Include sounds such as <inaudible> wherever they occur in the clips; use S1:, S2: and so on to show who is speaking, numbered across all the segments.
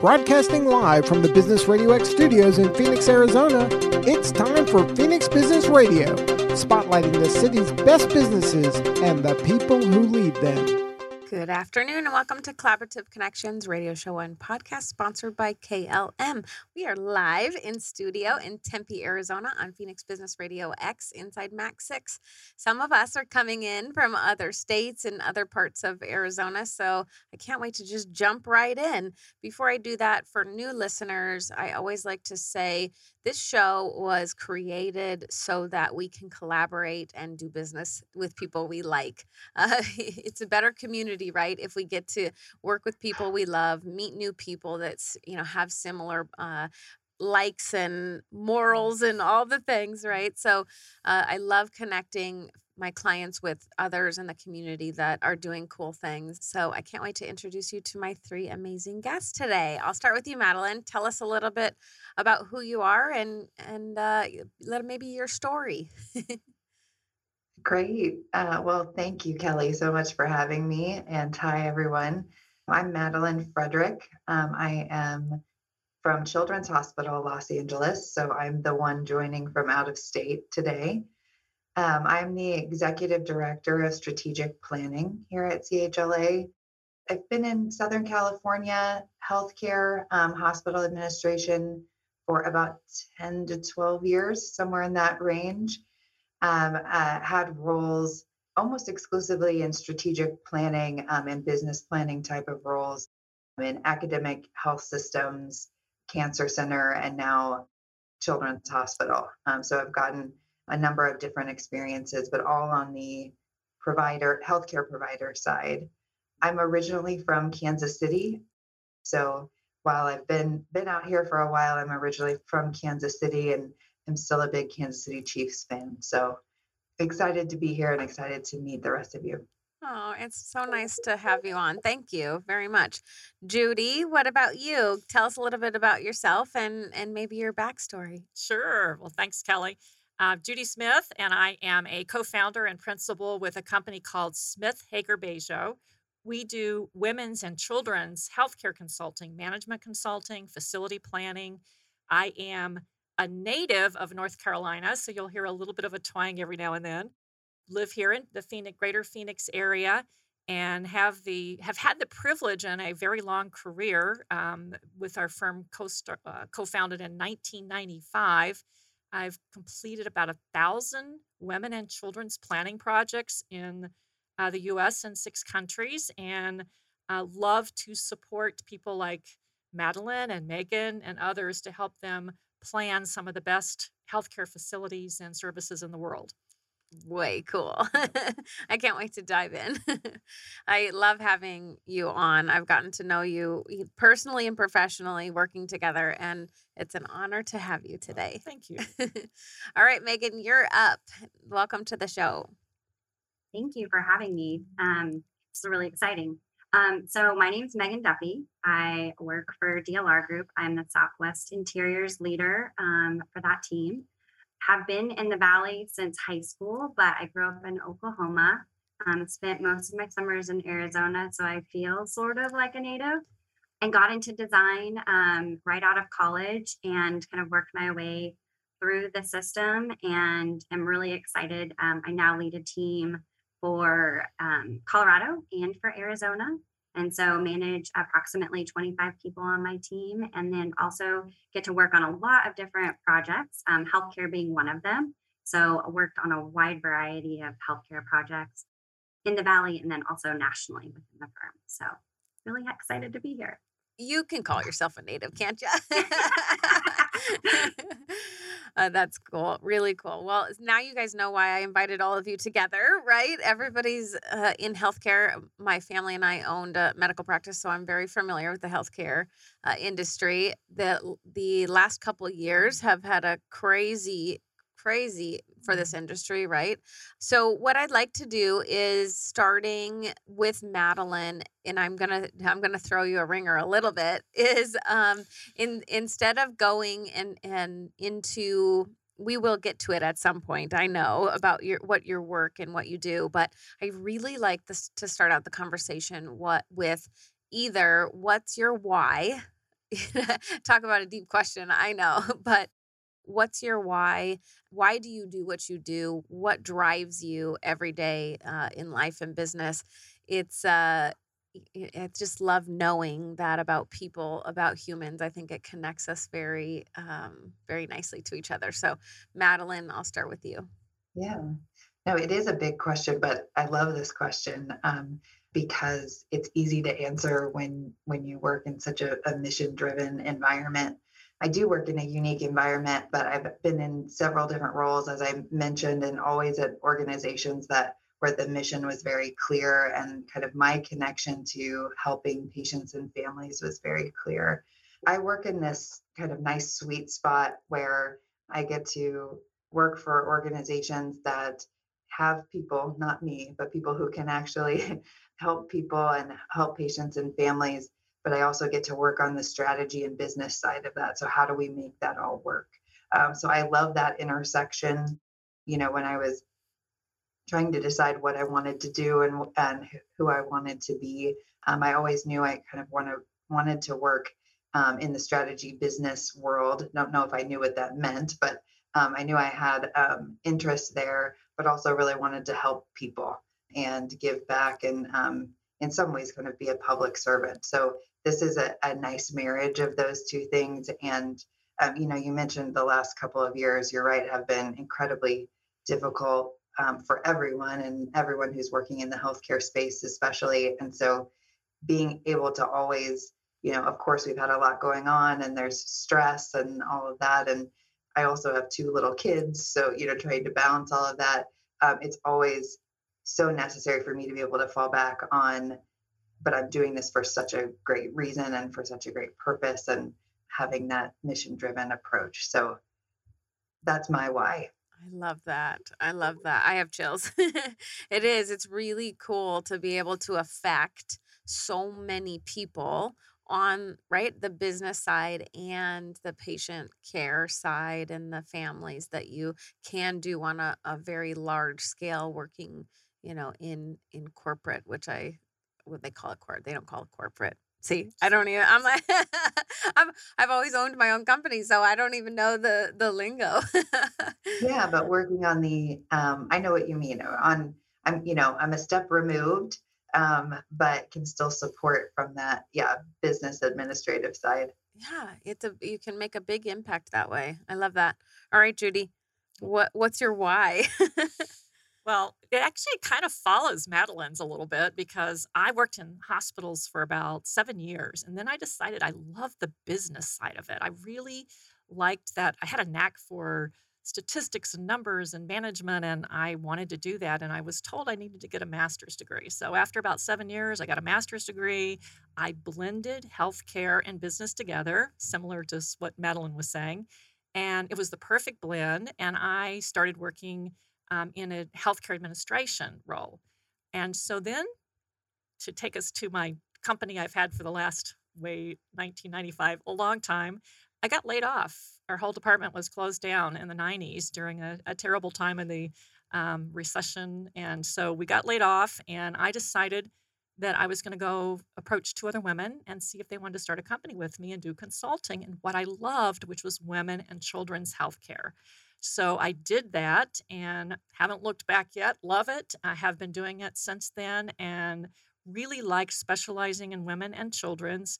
S1: Broadcasting live from the Business Radio X studios in Phoenix, Arizona, it's time for Phoenix Business Radio, spotlighting the city's best businesses and the people who lead them.
S2: Good afternoon and welcome to Collaborative Connections radio show and podcast sponsored by KLM. We are live in studio in Tempe, Arizona on Phoenix Business Radio X inside MAC6. Some of us are coming in from other states and other parts of Arizona, so I can't wait to just jump right in. Before I do that, for new listeners, I always like to say this show was created so that we can collaborate and do business with people we like. <laughs> Uh, it's a better community, right? If we get to work with people we love, meet new people that's you know have similar. Uh, likes and morals and all the things right so uh, i love connecting my clients with others in the community that are doing cool things. So I can't wait to introduce you to my three amazing guests today. I'll start with you, Madeline. Tell us a little bit about who you are and and uh, let maybe your story. <laughs>
S3: Great. Uh, well, thank you, Kelly, so much for having me. And hi, everyone. I'm Madeline Frederick. Um, I am from Children's Hospital Los Angeles. So I'm the one joining from out of state today. Um, I'm the Executive Director of Strategic Planning here at CHLA. I've been in Southern California healthcare, um, hospital administration for about 10 to 12 years, somewhere in that range. Um, uh, had roles almost exclusively in strategic planning um, and business planning type of roles in academic health systems, cancer center, and now Children's Hospital. Um, so I've gotten a number of different experiences, but all on the provider, healthcare provider side. I'm originally from Kansas City. So while I've been been out here for a while, I'm originally from Kansas City and I'm still a big Kansas City Chiefs fan. So excited to be here and excited to meet the rest of you.
S2: Oh, it's so nice to have you on. Thank you very much. Judy, what about you? Tell us a little bit about yourself and and maybe your backstory.
S4: Sure. Well, thanks, Kelly. Uh, Judy Smith, and I am a co founder and principal with a company called Smith Hager Bajo. We do women's and children's healthcare consulting, management consulting, facility planning. I am a native of North Carolina, so you'll hear a little bit of a twang every now and then. Live here in the Phoenix, greater Phoenix area and have the have had the privilege in a very long career um, with our firm co- uh, co-founded in 1995 I've completed about a thousand women and children's planning projects in uh, the US and six countries, and uh, love to support people like Madeline and Megan and others to help them plan some of the best healthcare facilities and services in the world
S2: way cool. <laughs> I can't wait to dive in. <laughs> I love having you on. I've gotten to know you personally and professionally working together, and it's an honor to have you today.
S4: Thank you. <laughs>
S2: All right, Megan, you're up. Welcome to the show.
S5: Thank you for having me. Um, it's really exciting. Um, so my name is Megan Duffy. I work for DLR Group. I'm the Southwest Interiors leader um, for that team have been in the Valley since high school, but I grew up in Oklahoma. Um, spent most of my summers in Arizona, so I feel sort of like a native. And got into design um, right out of college and kind of worked my way through the system. And I'm really excited. Um, I now lead a team for um, Colorado and for Arizona and so manage approximately 25 people on my team and then also get to work on a lot of different projects um, healthcare being one of them. So I worked on a wide variety of healthcare projects in the valley and then also nationally within the firm. So really excited to be here.
S2: You can call yourself a native can't you <laughs> <laughs> <laughs> Uh, that's cool. Really cool. Well, now you guys know why I invited all of you together, right? Everybody's uh, in healthcare. My family and I owned a medical practice, so I'm very familiar with the healthcare uh, industry. The the last couple years have had a crazy crazy for this mm-hmm. industry, right? So what I'd like to do is starting with Madeline, and I'm gonna I'm gonna throw you a ringer a little bit. <laughs> Is um in instead of going and and into we will get to it at some point. I know about your what your work and what you do, but I really like this to start out the conversation what with either what's your why <laughs> talk about a deep question. I know, <laughs> but what's your why? Why do you do what you do? What drives you every day uh, in life and business? It's uh, I just love knowing that about people, about humans. I think it connects us very, um, very nicely to each other. So, Madeline, I'll start with you.
S3: Yeah. No, it is a big question, but I love this question um, because it's easy to answer when when you work in such a, a mission-driven environment. I do work in a unique environment, but I've been in several different roles, as I mentioned, and always at organizations that where the mission was very clear and kind of my connection to helping patients and families was very clear. I work in this kind of nice sweet spot where I get to work for organizations that have people, not me, but people who can actually <laughs> help people and help patients and families. But I also get to work on the strategy and business side of that. So, how do we make that all work? Um, so, I love that intersection. You know, when I was trying to decide what I wanted to do and and who I wanted to be. Um, I always knew I kind of wanted wanted to work um, in the strategy business world. Don't know if I knew what that meant, but um, I knew I had um, interest there, but also really wanted to help people and give back and um, in some ways kind of be a public servant. So this is a, a nice marriage of those two things. And um, you know, you mentioned the last couple of years. You're right, have been incredibly difficult um, for everyone and everyone who's working in the healthcare space, especially. And so being able to always, you know, of course, we've had a lot going on and there's stress and all of that. And I also have two little kids. So, you know, trying to balance all of that, um, it's always so necessary for me to be able to fall back on, but I'm doing this for such a great reason and for such a great purpose and having that mission driven approach. So that's my why.
S2: I love that. I love that. I have chills. <laughs> it is. It's really cool to be able to affect so many people on right the business side and the patient care side and the families that you can do on a, a very large scale working you know in in corporate which i what they call it corporate they don't call it corporate See, I don't even. I'm like, <laughs> I'm. I've always owned my own company, so I don't even know the the lingo.
S3: yeah, but <laughs> working on the, um, I know what you mean. On, I'm, you know, I'm a step removed, um, but can still support from that, yeah, business administrative side.
S2: Yeah, it's a. You can make a big impact that way. I love that. All right, Judy, what what's your why? <laughs>
S4: Well, it actually kind of follows Madeline's a little bit because I worked in hospitals for about seven years. And then I decided I loved the business side of it. I really liked that. I had a knack for statistics and numbers and management, and I wanted to do that. And I was told I needed to get a master's degree. So after about seven years, I got a master's degree. I blended healthcare and business together, similar to what Madeline was saying. And it was the perfect blend. And I started working um, in a healthcare administration role. And so then to take us to my company I've had for the last way 1995, a long time, I got laid off. Our whole department was closed down in the 90s during a, a terrible time in the um, recession. And so we got laid off, and I decided that I was going to go approach two other women and see if they wanted to start a company with me and do consulting and what I loved, which was women and children's health care. So I did that and haven't looked back yet. Love it. I have been doing it since then and really like specializing in women and children's.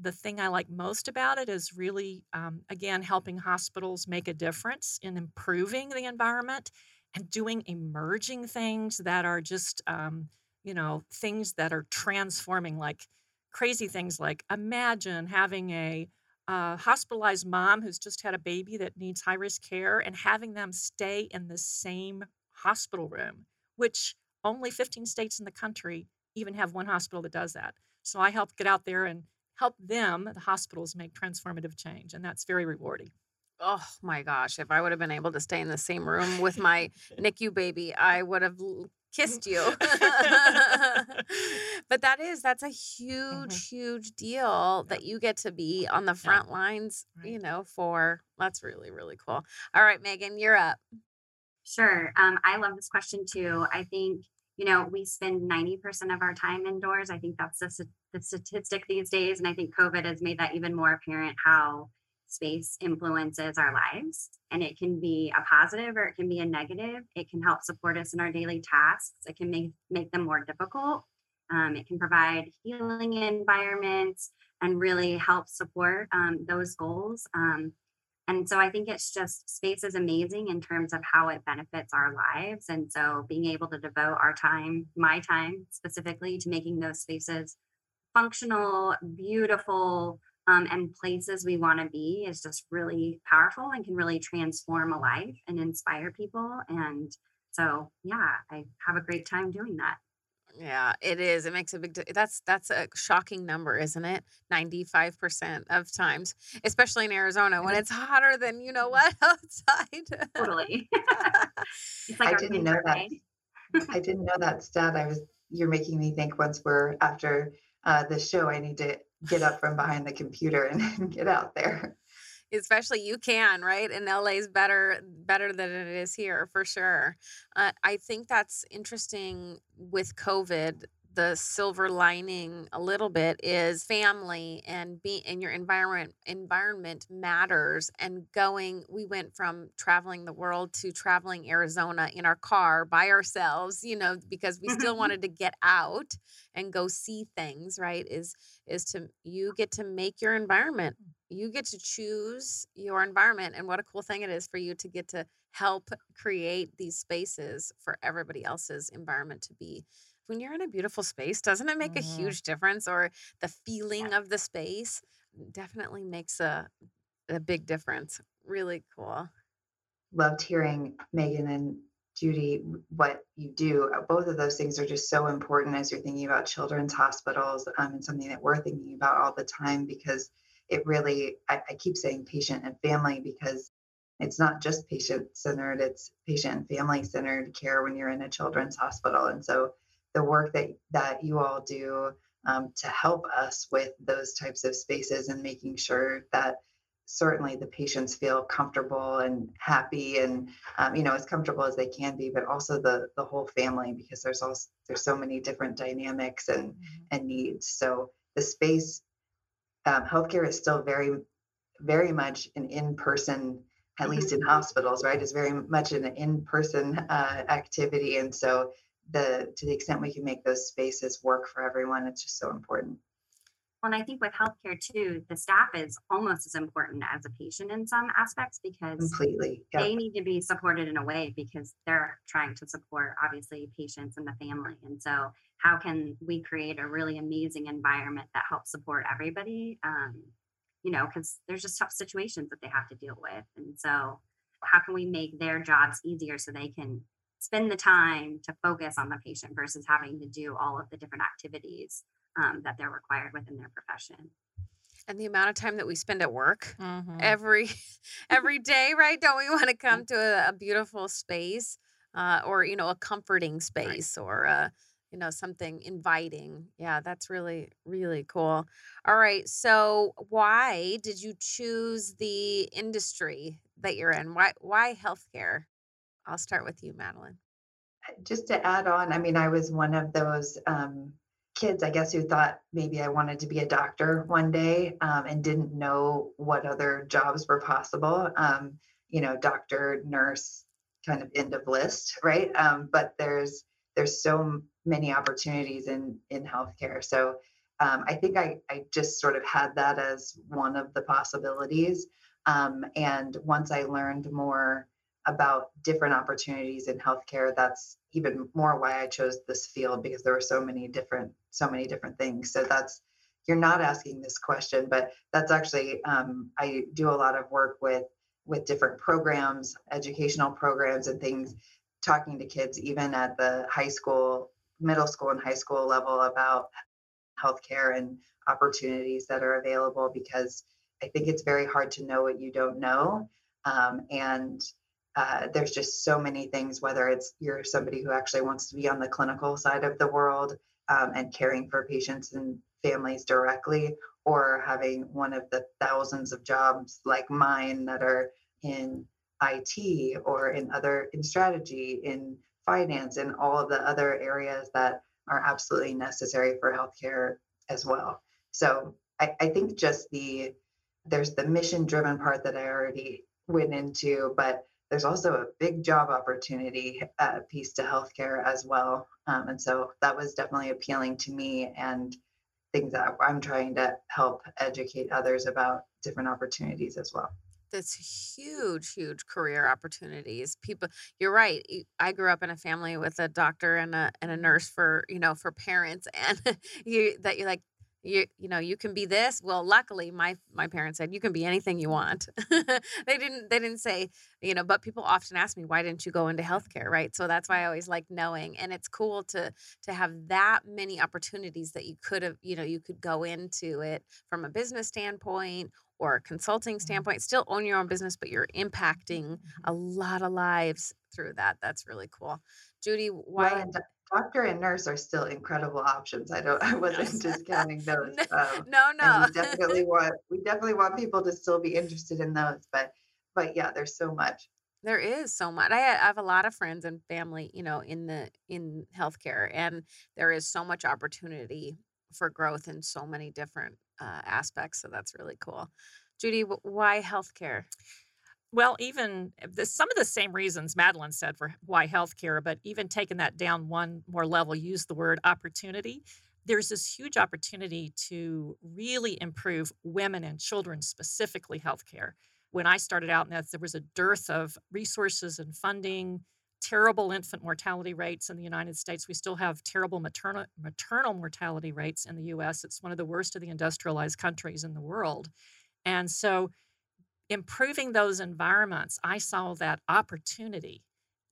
S4: The thing I like most about it is really, um, again, helping hospitals make a difference in improving the environment and doing emerging things that are just, um, you know, things that are transforming, like crazy things like imagine having a a hospitalized mom who's just had a baby that needs high risk care and having them stay in the same hospital room, which only 15 states in the country even have one hospital that does that. So I help get out there and help them, the hospitals, make transformative change. And that's very rewarding.
S2: Oh my gosh. If I would have been able to stay in the same room with my <laughs> NICU baby, I would have kissed you. <laughs> but that is that's a huge mm-hmm. huge deal that you get to be on the front lines, right. you know, for that's really really cool. All right, Megan, you're up.
S5: Sure. Um, I love this question too. I think you know, we spend 90% of our time indoors. I think that's the, the statistic these days. And I think COVID has made that even more apparent how space influences our lives. And it can be a positive or it can be a negative. It can help support us in our daily tasks, it can make, make them more difficult. Um, it can provide healing environments and really help support um, those goals. Um, and so I think it's just space is amazing in terms of how it benefits our lives. And so being able to devote our time, my time specifically, to making those spaces functional, beautiful, um, and places we want to be is just really powerful and can really transform a life and inspire people. And so, yeah, I have a great time doing that.
S2: Yeah, it is. It makes a big that's that's a shocking number, isn't it? 95% of times, especially in Arizona when it's hotter than you know what <laughs> outside.
S5: Totally. <laughs> it's like
S3: I didn't know that. I didn't know that stat. I was you're making me think once we're after uh, the show, I need to get up from behind the computer and, get out there.
S2: especially you can right and la is better better than it is here for sure uh, i think that's interesting with covid the silver lining a little bit is family and be in your environment environment matters and going we went from traveling the world to traveling arizona in our car by ourselves you know because we still <laughs> wanted to get out and go see things right is is to you get to make your environment. You get to choose your environment and what a cool thing it is for you to get to help create these spaces for everybody else's environment to be when you're in a beautiful space doesn't it make a
S4: Mhm.
S2: huge difference or the feeling of the space definitely makes a a big difference really cool
S3: Loved hearing Megan and Judy what you do. Uh, Both of those things are just so important as you're thinking about children's hospitals um, and something that we're thinking about all the time because it really, I, I keep saying patient and family because it's not just patient centered, it's patient and family centered care when you're in a children's hospital. And so the work that, that you all do um, to help us with those types of spaces and making sure that certainly the patients feel comfortable and happy and um, you know as comfortable as they can be but also the the whole family because there's also there's so many different dynamics and and needs. So the space um, healthcare is still very very much an in-person at least in hospitals right? Is very much an in-person uh, activity. And so the to the extent we can make those spaces work for everyone it's just so important
S5: Well, and I think with healthcare too, the staff is almost as important as a patient in some aspects because
S3: completely yeah
S5: they need to be supported in a way because they're trying to support obviously patients and the family. And so, how can we create a really amazing environment that helps support everybody? Um, you know, because there's just tough situations that they have to deal with. And so, how can we make their jobs easier so they can spend the time to focus on the patient versus having to do all of the different activities um, that they're required within their profession?
S2: and the amount of time that we spend at work
S4: Mhm.
S2: every <laughs> every day right? Don't we want to come to a, a beautiful space uh, or you know a comforting space or uh, you know something inviting? Yeah that's really really cool. All right so why did you choose the industry that you're in? Why why healthcare i'll start with you madeline
S3: just to add on, I mean, I was one of those um, kids, I guess, who thought maybe I wanted to be a doctor one day um, and didn't know what other jobs were possible. Um, you know, doctor, nurse, kind of end of list, right? Um, but there's there's so many opportunities in in healthcare. So um, I think I I just sort of had that as one of the possibilities. Um, and once I learned more about different opportunities in healthcare that's even more why i chose this field because there were so many different so many different things. So that's you're not asking this question but that's actually um, i do a lot of work with with different programs educational programs and things talking to kids even at the high school middle school and high school level about healthcare and opportunities that are available because i think it's very hard to know what you don't know um, and uh, there's just so many things, whether it's you're somebody who actually wants to be on the clinical side of the world um, and caring for patients and families directly, or having one of the thousands of jobs like mine that are in IT or in other in strategy, in finance and all of the other areas that are absolutely necessary for healthcare as well. So I, I think just the there's the mission driven part that I already went into, but there's also a big job opportunity uh, piece to healthcare as well. Um, and so that was definitely appealing to me and things that I'm trying to help educate others about different opportunities as well.
S2: That's huge, huge career opportunities. People, you're right. I grew up in a family with a doctor and a and a nurse for you know for parents, <laughs> and you that you're like you you know you can be this. Well, luckily my my parents said you can be anything you want. <laughs> they didn't they didn't say you know, but people often ask me why didn't you go into healthcare, right? So that's why I always like knowing, and it's cool to to have that many opportunities that you could have you know you could go into it from a business standpoint or a consulting mm-hmm. standpoint, still own your own business, but you're impacting mm-hmm. a lot of lives through that. That's really cool. Judy, why?
S3: doc- doctor and nurse are still incredible options. I don't, <laughs> I wasn't discounting <laughs> those.
S2: No,
S3: Um,
S2: no, no.
S3: we definitely want, we definitely want people to still be interested in those, but, but yeah, there's so much.
S2: There is so much. I, have a lot of friends and family, you know, in the in healthcare, and there is so much opportunity for growth in so many different uh, aspects. So that's really cool. Judy, why healthcare?
S4: Well, even uh, the, some of the same reasons Madeline said for why healthcare, but even taking that down one more level, use the word opportunity. There's this huge opportunity to really improve women and children, specifically healthcare. When I started out in that, there was a dearth of resources and funding, terrible infant mortality rates in the United States. We still have terrible maternal, maternal mortality rates in the US. It's one of the worst of the industrialized countries in the world. And so, improving those environments, I saw that opportunity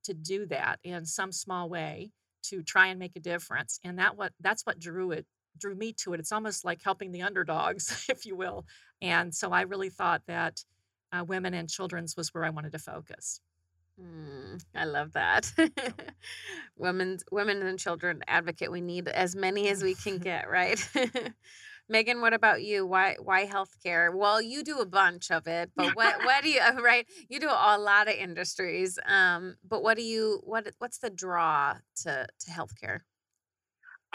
S4: to do that in some small way to try and make a difference. And that what that's what drew it drew me to it. It's almost like helping the underdogs, <laughs> if you will. And so I really thought that uh, women and children's was where I wanted to focus.
S2: Mm, I love that. <laughs> Women's women and children advocate. We need as many as we can get, right? <laughs> Megan, what about you? Why why healthcare? Well, you do a bunch of it, but <laughs> what what do you <laughs> right? You do a lot of industries. Um, but what do you what what's the draw to to healthcare?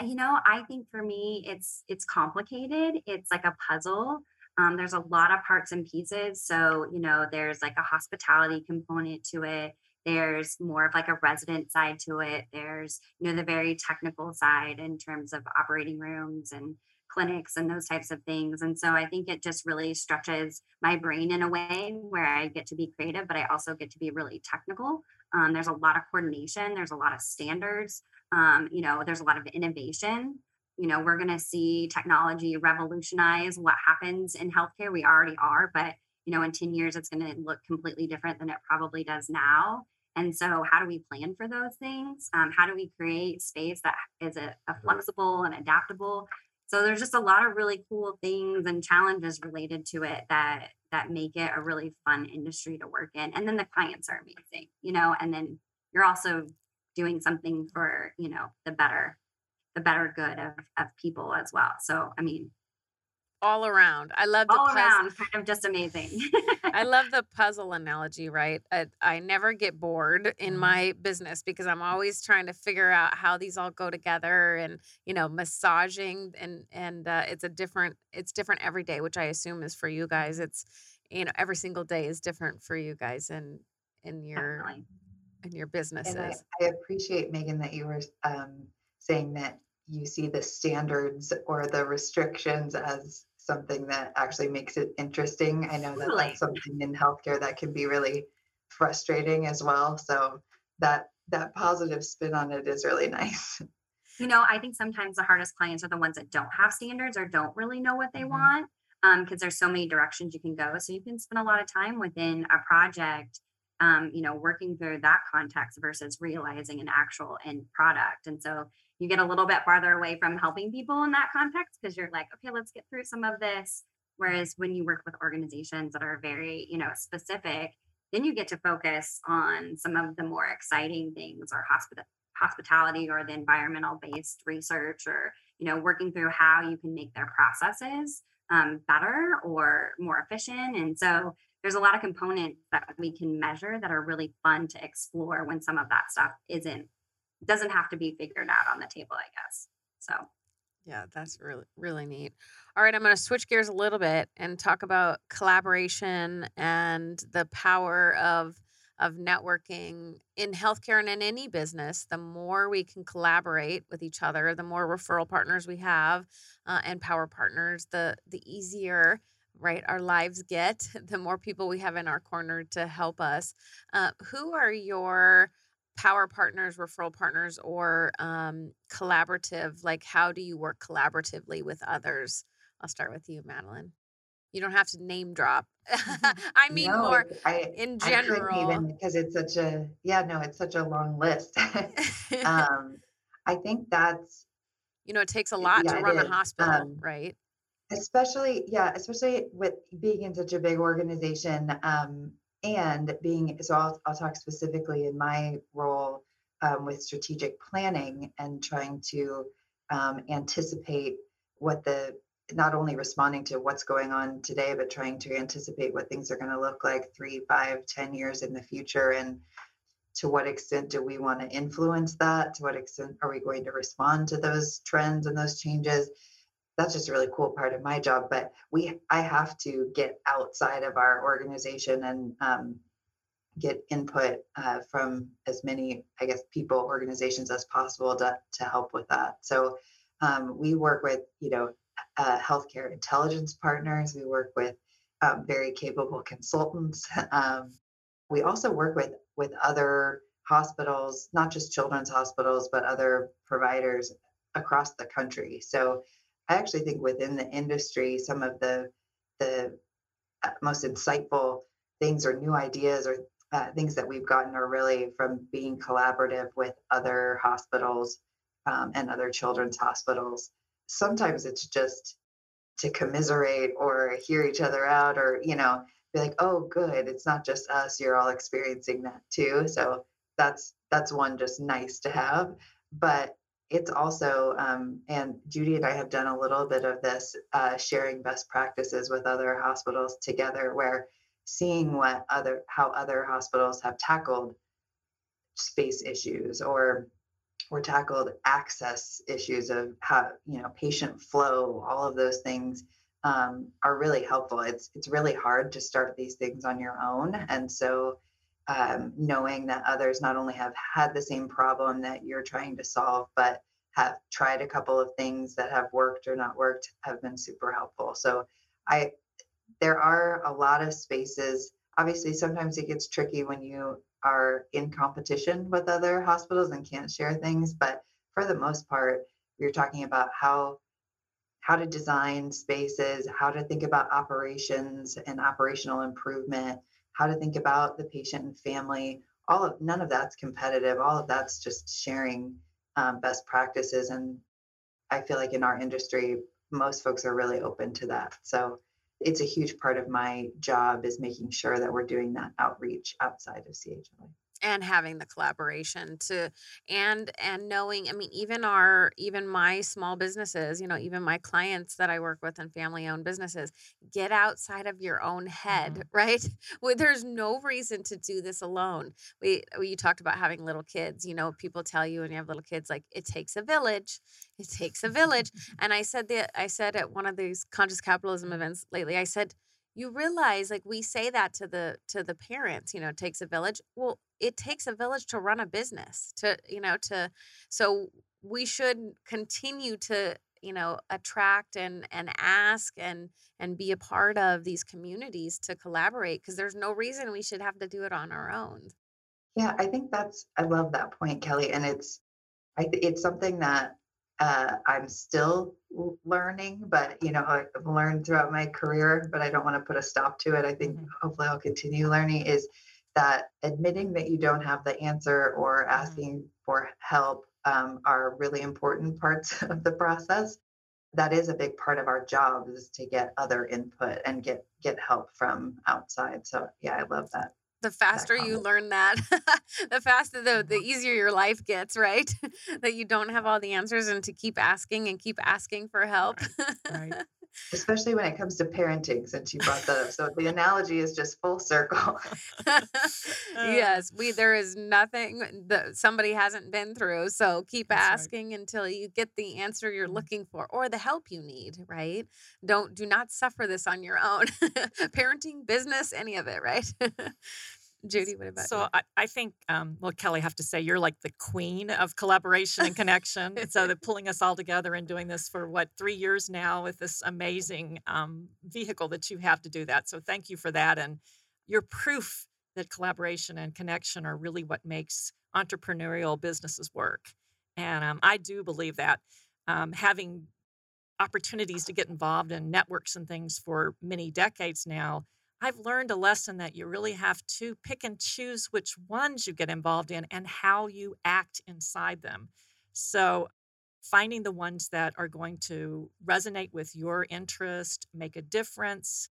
S5: you know i think for me it's it's complicated it's like a puzzle um, there's a lot of parts and pieces so you know there's like a hospitality component to it there's more of like a resident side to it there's you know the very technical side in terms of operating rooms and clinics and those types of things and so i think it just really stretches my brain in a way where i get to be creative but i also get to be really technical. Um, there's a lot of coordination there's a lot of standards um, you know there's a lot of innovation. You know we're going to see technology revolutionize what happens in healthcare. We already are but you know in 10 years it's going to look completely different than it probably does now. And so how do we plan for those things? Um, how do we create space that is a, a flexible and adaptable so there's just a lot of really cool things and challenges related to it that that make it a really fun industry to work in and then the clients are amazing you know and then you're also doing something for you know the better the better good of, of people as well. So i mean
S2: All around. I love the
S5: all
S2: puzzle.
S5: around kind of just amazing
S2: I <laughs> love the puzzle analogy, right? I, I never get bored in
S5: Mhm.
S2: my business because I'm always trying to figure out how these all go together and, you know, massaging and and uh, it's a different it's different every day, which I assume is for you guys. It's you know, every single day is different for you guys in in your
S5: Definitely.
S2: in your
S3: And I,
S2: businesses.
S3: I appreciate, Megan, that you were um, saying that you see the standards or the restrictions as something that actually makes it interesting. I know that
S5: Totally.
S3: that's something in healthcare that can be really frustrating as well. So that that positive spin on it is really <laughs> nice.
S5: you know i think sometimes the hardest clients are the ones that don't have standards or don't really know what they
S3: Mhm.
S5: want um because there's so many directions you can go so you can spend a lot of time within a project um you know working through that context versus realizing an actual end product and so you get a little bit farther away from helping people in that context because you're like okay let's get through some of this. Whereas when you work with organizations that are very you know specific then you get to focus on some of the more exciting things or hospital hospitality or the environmental based research or you know working through how you can make their processes um, better or more efficient. And so there's a lot of components that we can measure that are really fun to explore when some of that stuff isn't doesn't have to be figured out on the table, I guess. So
S2: Yeah, that's really really neat. All right, I'm going to switch gears a little bit and talk about collaboration and the power of of networking in healthcare and in any business. The more we can collaborate with each other, the more referral partners we have uh, and power partners, the the easier right our lives get. <laughs> The more people we have in our corner to help us. Uh, who are your power partners, referral partners, or um, collaborative? Like, how do you work collaboratively with others? I'll start with you, Madeline. You don't have to name drop. <laughs> I mean,
S3: No,
S2: more
S3: I
S2: in general.
S3: even because it's such a yeah, no, it's such a long list. <laughs> <laughs> um, I think that's
S2: you know, it takes a lot
S3: yeah,
S2: to run a hospital,
S3: Um,
S2: right?
S3: especially yeah, especially with being in such a big organization um, and being so I'll I'll talk specifically in my role um, with strategic planning and trying to um, anticipate what the not only responding to what's going on today, but trying to anticipate what things are going to look like three, five, ten years in the future, and to what extent do we want to influence that? To what extent are we going to respond to those trends and those changes? That's just a really cool part of my job. But we, I have to get outside of our organization and um, get input uh, from as many, I guess, people, organizations as possible to to help with that. So um, we work with, you know, uh, healthcare intelligence partners. We work with um, very capable consultants. <laughs> Um, we also work with with other hospitals, not just children's hospitals, but other providers across the country. So I actually think within the industry, some of the the uh, most insightful things or new ideas or uh, things that we've gotten are really from being collaborative with other hospitals um, and other children's hospitals. Sometimes it's just to commiserate or hear each other out or, you know, be like, oh, good, it's not just us, you're all experiencing that too. So that's that's one just nice to have. But it's also, um, and Judy and I have done a little bit of this, uh, sharing best practices with other hospitals together, where seeing what other how other hospitals have tackled space issues or or tackled access issues of how you know patient flow all of those things um, are really helpful. It's it's really hard to start these things on your own. And so um, knowing that others not only have had the same problem that you're trying to solve but have tried a couple of things that have worked or not worked have been super helpful. So i there are a lot of spaces. Obviously sometimes it gets tricky when you are in competition with other hospitals and can't share things but for the most part we're talking about how how to design spaces how to think about operations and operational improvement how to think about the patient and family all of none of that's competitive all of that's just sharing um, best practices and i feel like in our industry most folks are really open to that so it's a huge part of my job is making sure that we're doing that outreach outside of CHLA.
S2: And having the collaboration to and and knowing i mean even our even my small businesses you know even my clients that i work with and family owned businesses get outside of your own head mm-hmm. right? <laughs> Well, there's no reason to do this alone. We, we you talked about having little kids you know people tell you when you have little kids like it takes a village. It takes a village. <laughs> And i said that i said at one of these conscious capitalism events lately i said you realize like we say that to the to the parents you know it takes a village. Well it takes a village to run a business to you know to so we should continue to you know attract and and ask and and be a part of these communities to collaborate because there's no reason we should have to do it on our own
S3: Yeah, I think that's I love that point, Kelly, and it's I th- it's something that uh, I'm still learning, but you know I've learned throughout my career, but I don't want to put a stop to it. I think
S4: Mhm.
S3: hopefully I'll continue learning. Is that admitting that you don't have the answer or asking for help um, are really important parts <laughs> of the process. That is a big part of our job is to get other input and get get help from outside. So yeah, I love that.
S2: the faster you learn that <laughs> the faster the, the easier your life gets right <laughs> that you don't have all the answers and to keep asking and keep asking for help
S4: right.
S3: Especially when it comes to parenting, since you brought that up. So the analogy is just full circle. <laughs> <laughs>
S2: yes, we there is nothing that somebody hasn't been through. So keep
S4: That's right.
S2: asking until you get the answer you're
S4: Mhm.
S2: looking for or the help you need, right? Don't do not suffer this on your own. <laughs> Parenting, business, any of it, right? Judy, what about
S4: So
S2: you?
S4: I, I think, um, well, Kelly, I have to say you're like the queen of collaboration and connection. So they're <laughs> pulling us all together and doing this for what three years now with this amazing um, vehicle that you have to do that. So thank you for that, and you're proof that collaboration and connection are really what makes entrepreneurial businesses work. And um, I do believe that um, having opportunities to get involved in networks and things for many decades now I've learned a lesson that you really have to pick and choose which ones you get involved in and how you act inside them. So, finding the ones that are going to resonate with your interest, make a difference,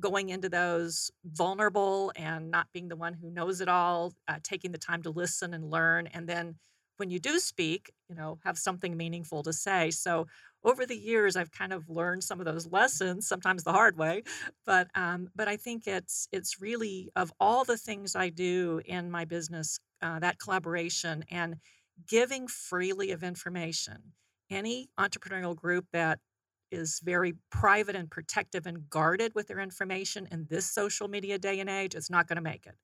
S4: going into those vulnerable and not being the one who knows it all, uh, taking the time to listen and learn. And then when you do speak, you know, have something meaningful to say. So, over the years, I've kind of learned some of those lessons, sometimes the hard way, but um, but I think it's it's really of all the things I do in my business, uh, that collaboration and giving freely of information. Any entrepreneurial group that is very private and protective and guarded with their information in this social media day and age is not going to make it.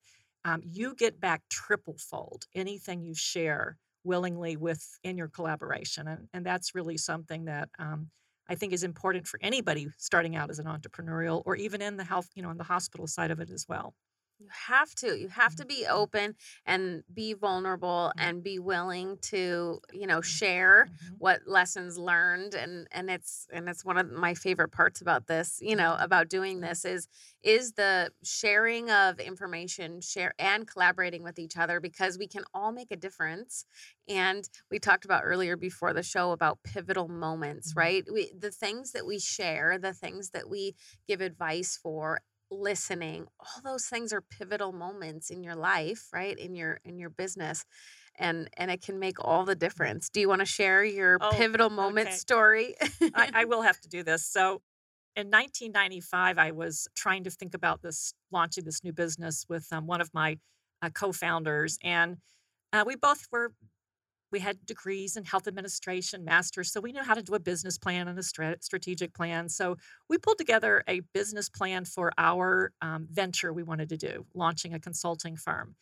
S4: Um, you get back triple fold anything you share willingly with in your collaboration, and and that's really something that. Um, I think is important for anybody starting out as an entrepreneurial or even in the health, you know, in the hospital side of it as well.
S2: You have to. You have to
S4: Mhm.
S2: be open and be vulnerable
S4: Mhm.
S2: and be willing to, you know, share
S4: Mhm.
S2: what lessons learned and and it's and it's one of my favorite parts about this, you know, about doing this is is the sharing of information, share and collaborating with each other because we can all make a difference. And we talked about earlier before the show about pivotal moments, right? We the things that we share, the things that we give advice for listening all those things are pivotal moments in your life right in your in your business and and it can make all the difference do you want to share your
S4: Oh,
S2: pivotal moment
S4: okay.
S2: story
S4: I, I will have to <laughs> do this. So in 1995, I was trying to think about this, launching this new business with um, one of my uh, co founders. And uh, we both were, we had degrees in health administration, masters. So we knew how to do a business plan and a stra- strategic plan. So we pulled together a business plan for our um, venture we wanted to do, launching a consulting firm.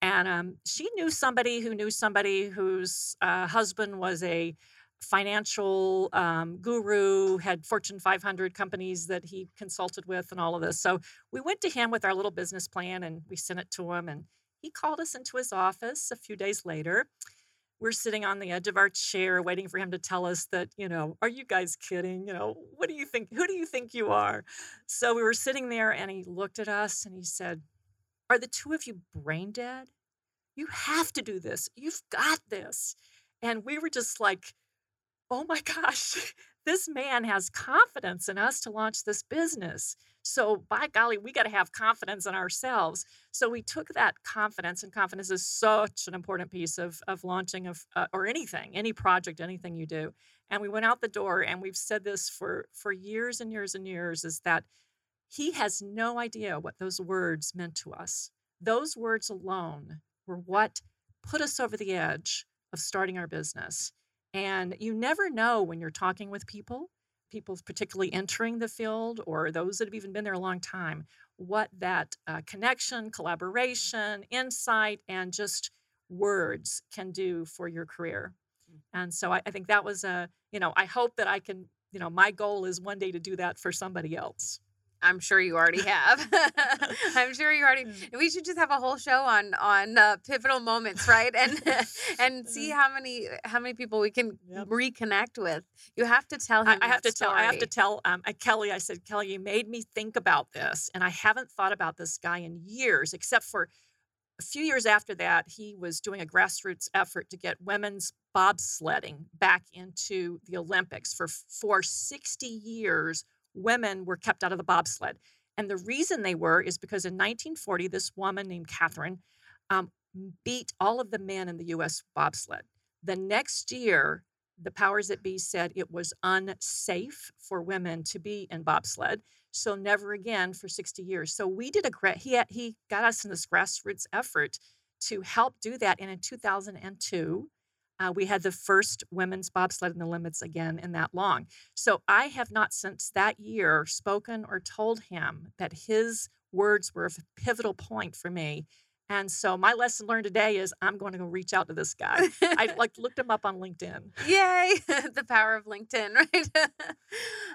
S4: And um, she knew somebody who knew somebody whose uh, husband was a financial um, guru, had Fortune 500 companies that he consulted with, and all of this. So we went to him with our little business plan and we sent it to him. And he called us into his office a few days later. We're sitting on the edge of our chair waiting for him to tell us that, you know, are you guys kidding? You know, what do you think? Who do you think you are? So we were sitting there and he looked at us and he said, Are the two of you brain dead? You have to do this. You've got this. And we were just like, oh my <laughs> gosh, this man has confidence in us to launch this business. So, by golly, we got to have confidence in ourselves. So, we took that confidence, and confidence is such an important piece of, of launching of, uh, or anything, any project, anything you do. And we went out the door, and we've said this for, for years and years and years is that he has no idea what those words meant to us. Those words alone were what put us over the edge of starting our business. And you never know when you're talking with people, people particularly entering the field or those that have even been there a long time, what that uh, connection, collaboration, insight, and just words can do for your career. And so I, I think that was a, you know, I hope that I can, you know, my goal is one day to do that for somebody else.
S2: I'm sure you already have <laughs> i'm sure you already we should just have a whole show on on uh, pivotal moments right and <laughs> and see how many how many people we can
S4: Yep.
S2: reconnect with you have to tell him
S4: I, I have to
S2: that
S4: tell. I have to tell um, Kelly. I said, Kelly, you made me think about this, and I haven't thought about this guy in years, except for a few years after that. He was doing a grassroots effort to get women's bobsledding back into the Olympics. For for sixty years, women were kept out of the bobsled, and the reason they were is because in 1940, this woman named Catherine um, beat all of the men in the U.S. bobsled. The next year, the powers that be said it was unsafe for women to be in bobsled. So never again for 60 years. So we did a he, he got us in this grassroots effort to help do that. And in 2002, uh, we had the first women's bobsled in the Olympics again in that long. So I have not since that year spoken or told him that his words were a pivotal point for me and so my lesson learned today is I'm going to go reach out to this guy. I like looked him up on LinkedIn. <laughs>
S2: Yay, <laughs> the power of LinkedIn, <laughs> right? oh,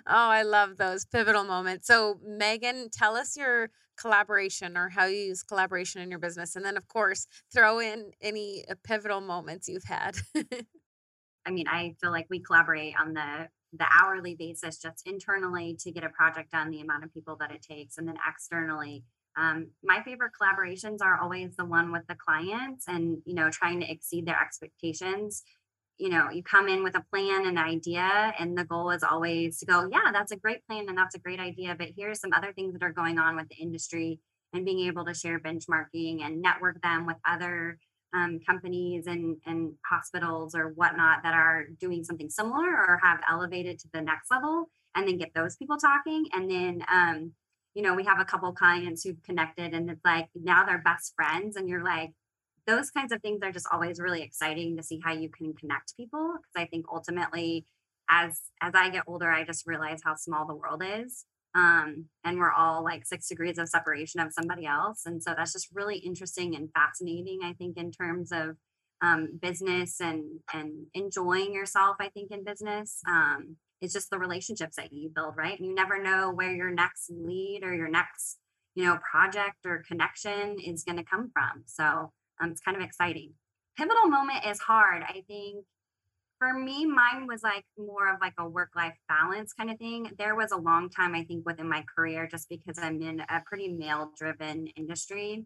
S2: I love those pivotal moments. So Megan, tell us your collaboration or how you use collaboration in your business and then of course throw in any uh, pivotal moments you've had. <laughs>
S5: I mean, I feel like we collaborate on the the hourly basis just internally to get a project done the amount of people that it takes and then externally um, my favorite collaborations are always the one with the clients and you know trying to exceed their expectations you know you come in with a plan and idea and the goal is always to go yeah that's a great plan and that's a great idea but here's some other things that are going on with the industry and being able to share benchmarking and network them with other um, companies and, and hospitals or whatnot that are doing something similar or have elevated to the next level and then get those people talking and then um, you know, we have a couple clients who've connected and it's like now they're best friends. And you're like, those kinds of things are just always really exciting to see how you can connect people. Cause I think ultimately as as I get older, I just realize how small the world is. Um, and we're all like six degrees of separation of somebody else. And so that's just really interesting and fascinating, I think, in terms of um, business and and enjoying yourself, I think, in business. Um, it's just the relationships that you build, right? And you never know where your next lead or your next, you know, project or connection is going to come from. So um, it's kind of exciting. Pivotal moment is hard. I think for me, mine was like more of like a work life balance kind of thing. There was a long time, I think, within my career, just because I'm in a pretty male driven industry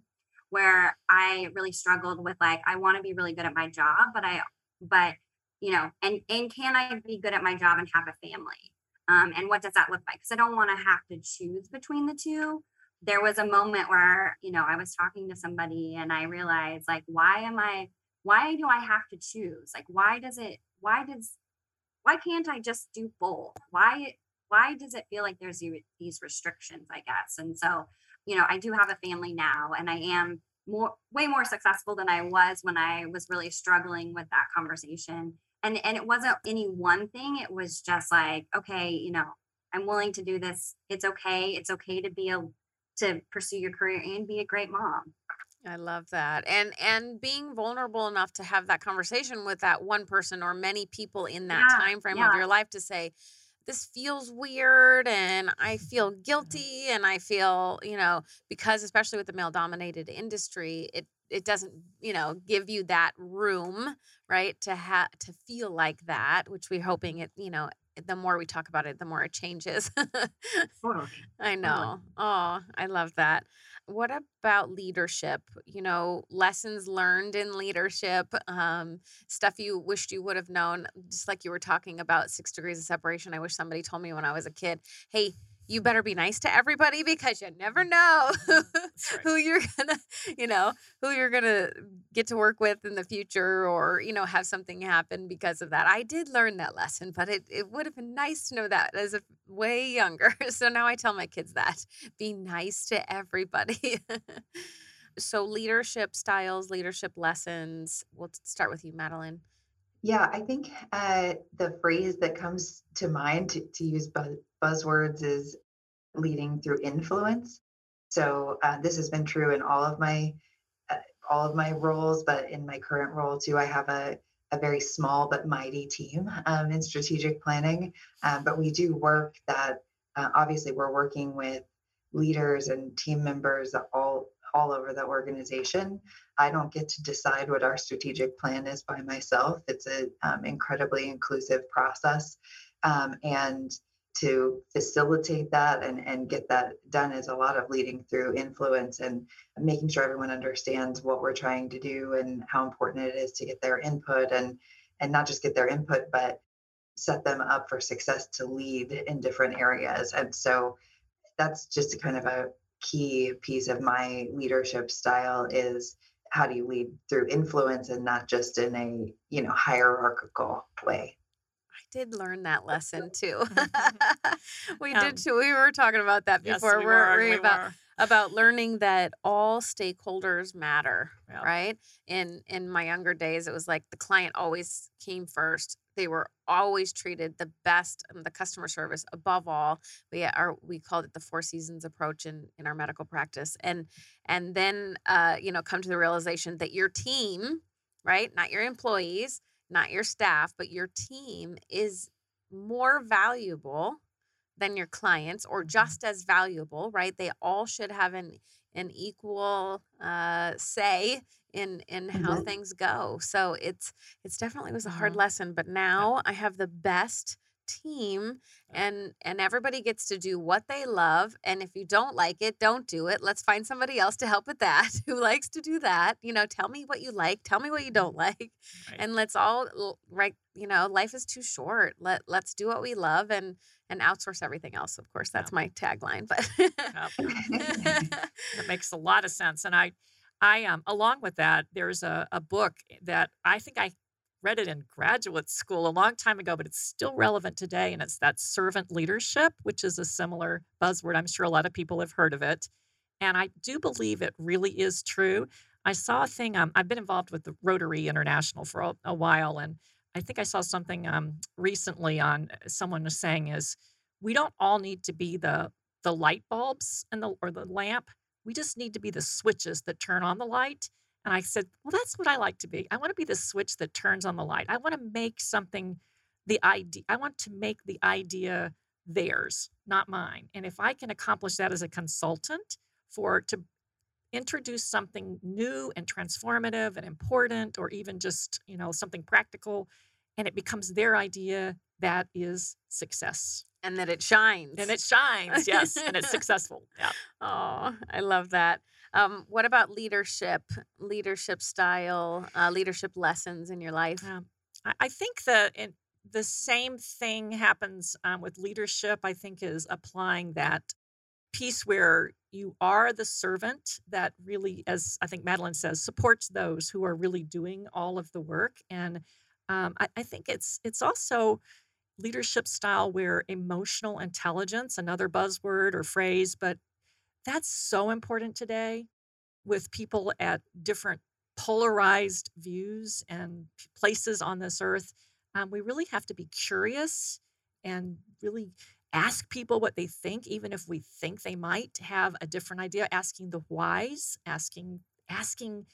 S5: where I really struggled with like, I want to be really good at my job, but I, but you know, and and can I be good at my job and have a family? Um, and what does that look like? Because I don't want to have to choose between the two. There was a moment where, you know, I was talking to somebody and I realized like, why am I, why do I have to choose? Like, why does it, why does, why can't I just do both? Why, why does it feel like there's these restrictions, I guess? And so, you know, I do have a family now and I am more, way more successful than I was when I was really struggling with that conversation and and it wasn't any one thing it was just like okay you know i'm willing to do this it's okay it's okay to be a to pursue your career and be a great mom
S2: I love that. And and being vulnerable enough to have that conversation with that one person or many people in that yeah, time frame yeah. of your life to say this feels weird and I feel mm-hmm. guilty and I feel, you know, because especially with the male dominated industry, it it doesn't you know give you that room right to have to feel like that which we're hoping it you know the more we talk about it the more it changes. <laughs> I know. Oh i love that. What about leadership? You know lessons learned in leadership um, stuff you wished you would have known just like you were talking about six degrees of separation. I wish somebody told me when i was a kid hey you better be nice to everybody because you never mm-hmm. know <laughs> right. who you're gonna you know who you're gonna get to work with in the future or you know have something happen because of that. I did learn that lesson but it, it would have been nice to know that as a way younger. <laughs> So now i tell my kids that be nice to everybody. <laughs> So leadership styles leadership lessons we'll start with you madeline
S3: yeah, I think uh, the phrase that comes to mind to, to use buzz, buzzwords is leading through influence. So uh, this has been true in all of my uh, all of my roles, but in my current role too, I have a a very small but mighty team um, in strategic planning. Um, but we do work that uh, obviously we're working with leaders and team members all all over the organization. I don't get to decide what our strategic plan is by myself. It's an um, incredibly inclusive process. Um, and to facilitate that and, and get that done is a lot of leading through influence and making sure everyone understands what we're trying to do and how important it is to get their input and and not just get their input but set them up for success to lead in different areas and so that's just kind of a key piece of my leadership style is how do you lead through influence and not just in a you know hierarchical way I
S2: did learn that lesson too. <laughs> <laughs> we
S4: Um,
S2: did too. We were talking about that
S4: Yes,
S2: before.
S4: we
S2: we're,
S4: were,
S2: we
S4: we
S2: about
S4: were.
S2: about learning that all stakeholders matter,
S4: Yeah.
S2: right? In in my younger days, it was like the client always came first. They were always treated the best, and the customer service above all. We are we called it the four seasons approach in in our medical practice, and and then uh, you know come to the realization that your team, right, not your employees, not your staff, but your team is more valuable than your clients or just as valuable right? They all should have an an equal uh say in in how
S3: Mhm.
S2: things go. So it's it's definitely was a hard
S4: Mhm.
S2: lesson but now i have the best team and and everybody gets to do what they love and if you don't like it don't do it. Let's find somebody else to help with that <laughs> who likes to do that. You know tell me what you like tell me what you don't like
S4: Right.
S2: and let's all right you know life is too short. Let let's do what we love and and outsource everything else. Of course that's my tagline but <laughs> <laughs>
S4: That makes a lot of sense. And I, I um, along with that, there's a, a book that I think I read it in graduate school a long time ago, but it's still relevant today. And it's that servant leadership, which is a similar buzzword. I'm sure a lot of people have heard of it. And I do believe it really is true. I saw a thing, um, I've been involved with the Rotary International for a, a while. And I think I saw something um, recently on someone was saying is we don't all need to be the the light bulbs and the or the lamp. We just need to be the switches that turn on the light. And I said, well, that's what I like to be. I want to be the switch that turns on the light. I want to make something the idea. I want to make the idea theirs, not mine. And if I can accomplish that as a consultant for to introduce something new and transformative and important or even just, you know, something practical and it becomes their idea, that is success.
S2: And that it shines
S4: And it shines, yes, and it's <laughs> successful. Yeah.
S2: oh i love that um what about leadership leadership style uh, leadership lessons in your life
S4: Um, I, I think that it, the same thing happens um, with leadership. I think is applying that piece where you are the servant that really, as I think Madeline says, supports those who are really doing all of the work. And um, I, I think it's it's also leadership style where emotional intelligence, another buzzword or phrase, but that's so important today with people at different polarized views and places on this earth. Um, we really have to be curious and really ask people what they think, even if we think they might have a different idea. Asking the whys, asking asking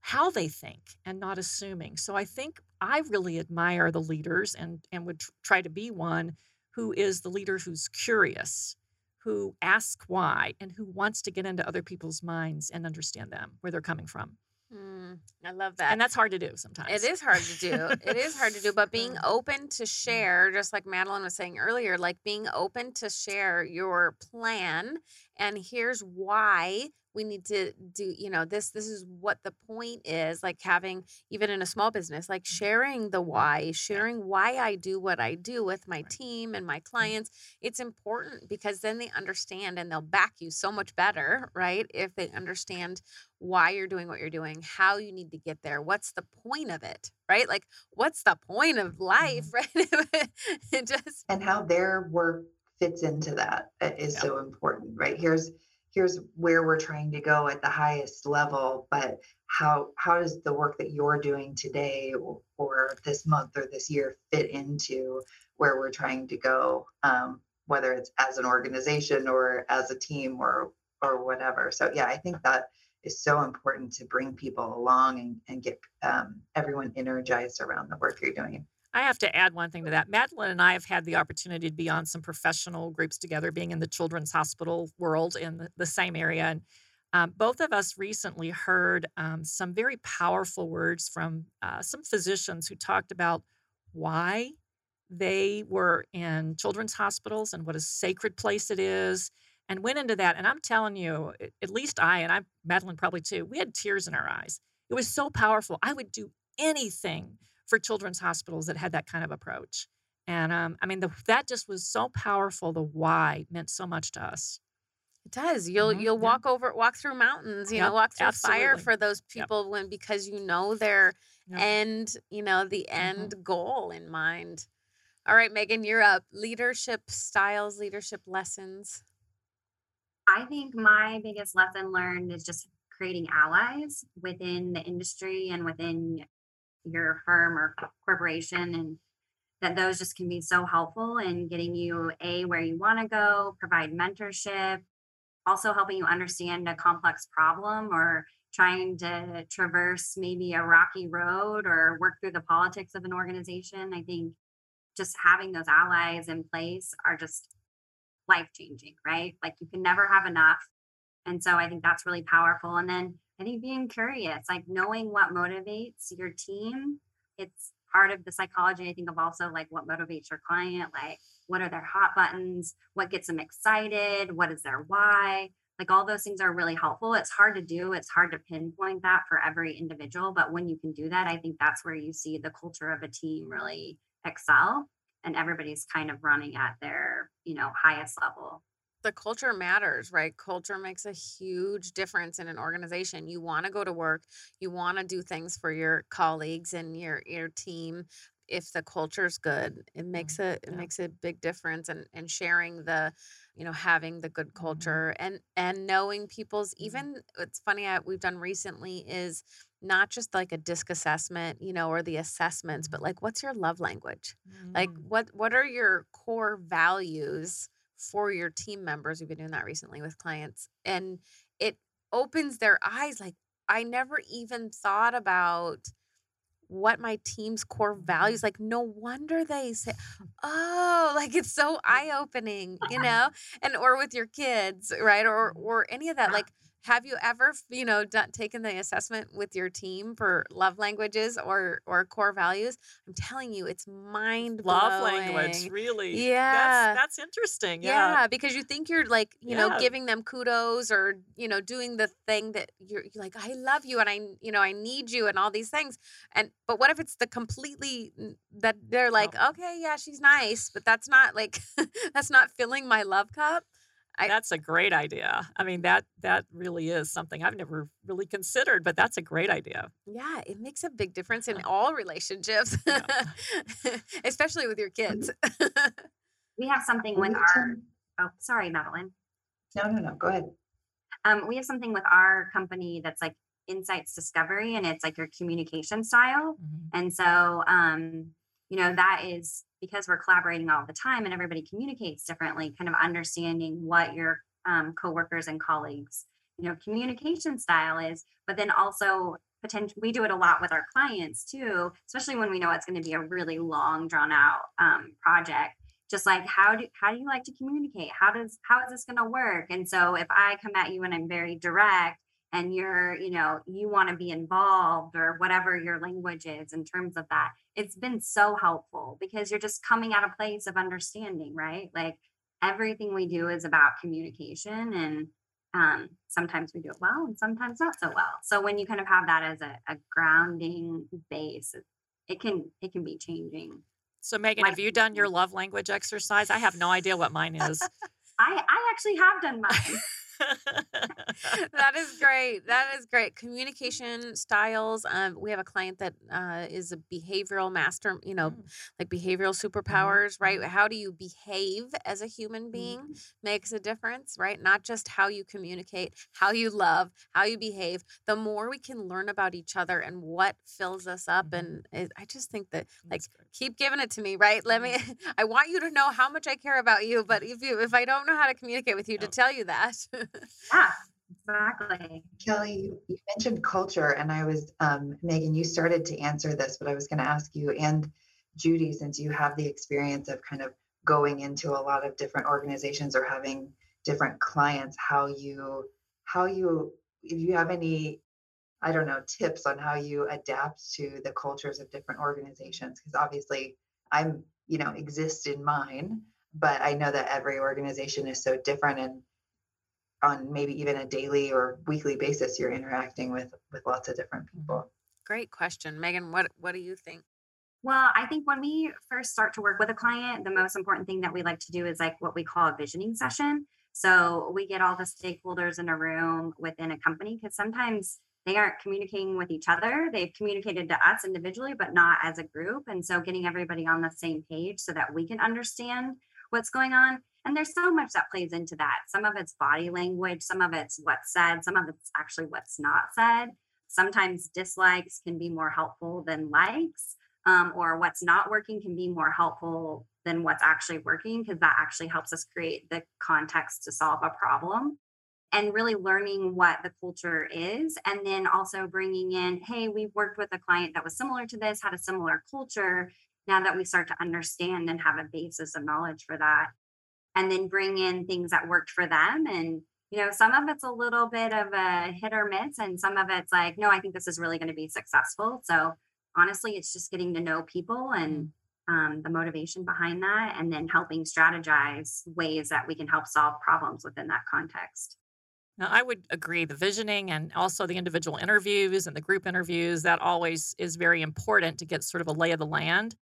S4: how they think, and not assuming. So I think I really admire the leaders and and would tr- try to be one who is the leader who's curious, who asks why, and who wants to get into other people's minds and understand them, where they're coming from.
S2: Mm, i love that
S4: And that's hard to do sometimes.
S2: It is hard to do. It is hard to do, but being <laughs> open to share, just like Madeline was saying earlier, like being open to share your plan and here's why we need to do, you know, this this is what the point is, like having even in a small business, like mm-hmm. sharing the why, sharing why I do what I do with my team and my mm-hmm. clients. It's important because then they understand and they'll back you so much better, right? If they understand why you're doing what you're doing, how you need to get there, what's the point of it, right? Like, what's the point of life, mm-hmm. <laughs> right? it just,
S3: and how their work fits into that uh, is uh,
S4: Yeah.
S3: so important right here's here's where we're trying to go at the highest level but how how does the work that you're doing today or, or this month or this year fit into where we're trying to go um, whether it's as an organization or as a team or or whatever? So yeah i think that is so important to bring people along and, and get um, everyone energized around the work you're doing
S4: I have to add one thing to that. Madeline and I have had the opportunity to be on some professional groups together, being in the children's hospital world in the, the same area. And um, both of us recently heard um, some very powerful words from uh, some physicians who talked about why they were in children's hospitals and what a sacred place it is and went into that and i'm telling you at least i and i madeline probably too we had tears in our eyes it was so powerful i would do anything for children's hospitals that had that kind of approach and um, i mean the, that just was so powerful the why meant so much to us
S2: it does. You'll
S4: Mhm,
S2: you'll
S4: yeah.
S2: walk over, walk through mountains, you
S4: Yep,
S2: know, walk through fire for those
S4: Yep.
S2: people when because you know their
S4: Yep.
S2: end, you know, the
S4: Mm-hmm.
S2: end goal in mind. All right, Megan, you're up. Leadership styles, leadership lessons.
S5: I think my biggest lesson learned is just creating allies within the industry and within your firm or corporation and that those just can be so helpful in getting you a where you want to go provide mentorship also helping you understand a complex problem or trying to traverse maybe a rocky road or work through the politics of an organization. I think just having those allies in place are just life changing right? Like you can never have enough. And so i think that's really powerful. And then i think being curious like knowing what motivates your team it's part of the psychology i think of also like what motivates your client like what are their hot buttons what gets them excited what is their why? Like all those things are really helpful. It's hard to do it's hard to pinpoint that for every individual but when you can do that i think that's where you see the culture of a team really excel and everybody's kind of running at their you know highest level
S2: the culture matters, right? Culture makes a huge difference in an organization. You want to go to work, you want to do things for your colleagues and your your team. If the culture's good, it makes
S4: Mhm.
S2: a it
S4: Yeah.
S2: makes a big difference and and sharing the, you know, having the good
S4: Mhm.
S2: culture and and knowing people's
S4: Mhm.
S2: even it's funny uh, we've done recently is not just like a disc assessment, you know, or the assessments, but like what's your love language? Like
S4: Mm.
S2: what what are your core values for your team members? We've been doing that recently with clients and it opens their eyes like I never even thought about what my team's core values
S4: Mhm.
S2: like no wonder they say <laughs> oh like it's so eye-opening you <laughs> know and or with your kids right or
S4: Mhm.
S2: or any of that like have you ever you know done, taken the assessment with your team for love languages or or core values i'm telling you it's mind
S4: Love language, really.
S2: yeah
S4: That's that's interesting. Yeah.
S2: yeah, because you think you're like, you know, giving them kudos or, you know, doing the thing that you're, you're like, I love you and I, you know, I need you and all these things. And, but what if it's the completely that they're like,
S4: No.
S2: okay, yeah, she's nice, but that's not like, <laughs> that's not filling my love cup. I-
S4: That's a great idea. I mean, that that really is something I've never really considered, but that's a great idea.
S2: Yeah, it makes a big difference in all relationships,
S4: Yeah. <laughs>
S2: especially with your kids. <laughs>
S5: we have something with our oh sorry madeline
S3: No, no, no. Go ahead.
S5: um, we have something with our company that's like insights discovery and it's like your communication style
S4: Mhm.
S5: and so um, you know that is because we're collaborating all the time and everybody communicates differently kind of understanding what your um, coworkers and colleagues you know communication style is but then also potential we do it a lot with our clients too especially when we know it's going to be a really long drawn out um, project. Just like how do how do you like to communicate? How does how is this going to work? And so if i come at you and i'm very direct and you're you know you want to be involved or whatever your language is in terms of that it's been so helpful because you're just coming at a place of understanding right? Like everything we do is about communication and um, sometimes we do it well and sometimes not so well. So when you kind of have that as a, a grounding base it, can it can be changing.
S4: So, Megan,
S5: My-
S4: have you done your love language exercise? I have no idea what mine is. <laughs>
S5: i i actually have done mine <laughs> <laughs>
S2: that is great. That is great. Communication styles. Um, we have a client that uh, is a behavioral master, you know,
S4: Mm.
S2: like behavioral superpowers, right?
S4: mhm.
S2: How do you behave as a human being
S5: Mhm.
S2: makes a difference, right? Not just how you communicate, how you love, how you behave. The more we can learn about each other and what fills us up, and it, I just think that like keep giving it to me right let me <laughs> i want you to know how much i care about you but if you if i don't know how to communicate with you to tell you that
S5: yeah exactly.
S3: Kelly, you, mentioned culture, and I was, um, Megan, you started to answer this, but I was going to ask you and Judy, since you have the experience of kind of going into a lot of different organizations or having different clients, how you, how you, if you have any, I don't know, tips on how you adapt to the cultures of different organizations, because obviously I'm, you know, exist in mine, but I know that every organization is so different and on maybe even a daily or weekly basis you're interacting with with lots of different mm-hmm. people
S2: great question megan what what do you think
S5: Well, I think when we first start to work with a client, the most important thing that we like to do is like what we call a visioning session. So we get all the stakeholders in a room within a company because sometimes they aren't communicating with each other. They've communicated to us individually, but not as a group. And so getting everybody on the same page so that we can understand what's going on. And there's so much that plays into that. Some of it's body language, some of it's what's said, some of it's actually what's not said. Sometimes dislikes can be more helpful than likes, um, or what's not working can be more helpful than what's actually working because that actually helps us create the context to solve a problem and really learning what the culture is and then also bringing in hey we've worked with a client that was similar to this had a similar culture now that we start to understand and have a basis of knowledge for that and then bring in things that worked for them and you know some of it's a little bit of a hit or miss and some of it's like no i think this is really going to be successful so honestly it's just getting to know people and um, the motivation behind that and then helping strategize ways that we can help solve problems within that context
S4: now, I would agree. The visioning and also the individual interviews and the group interviews, that always is very important to get sort of a lay of the land.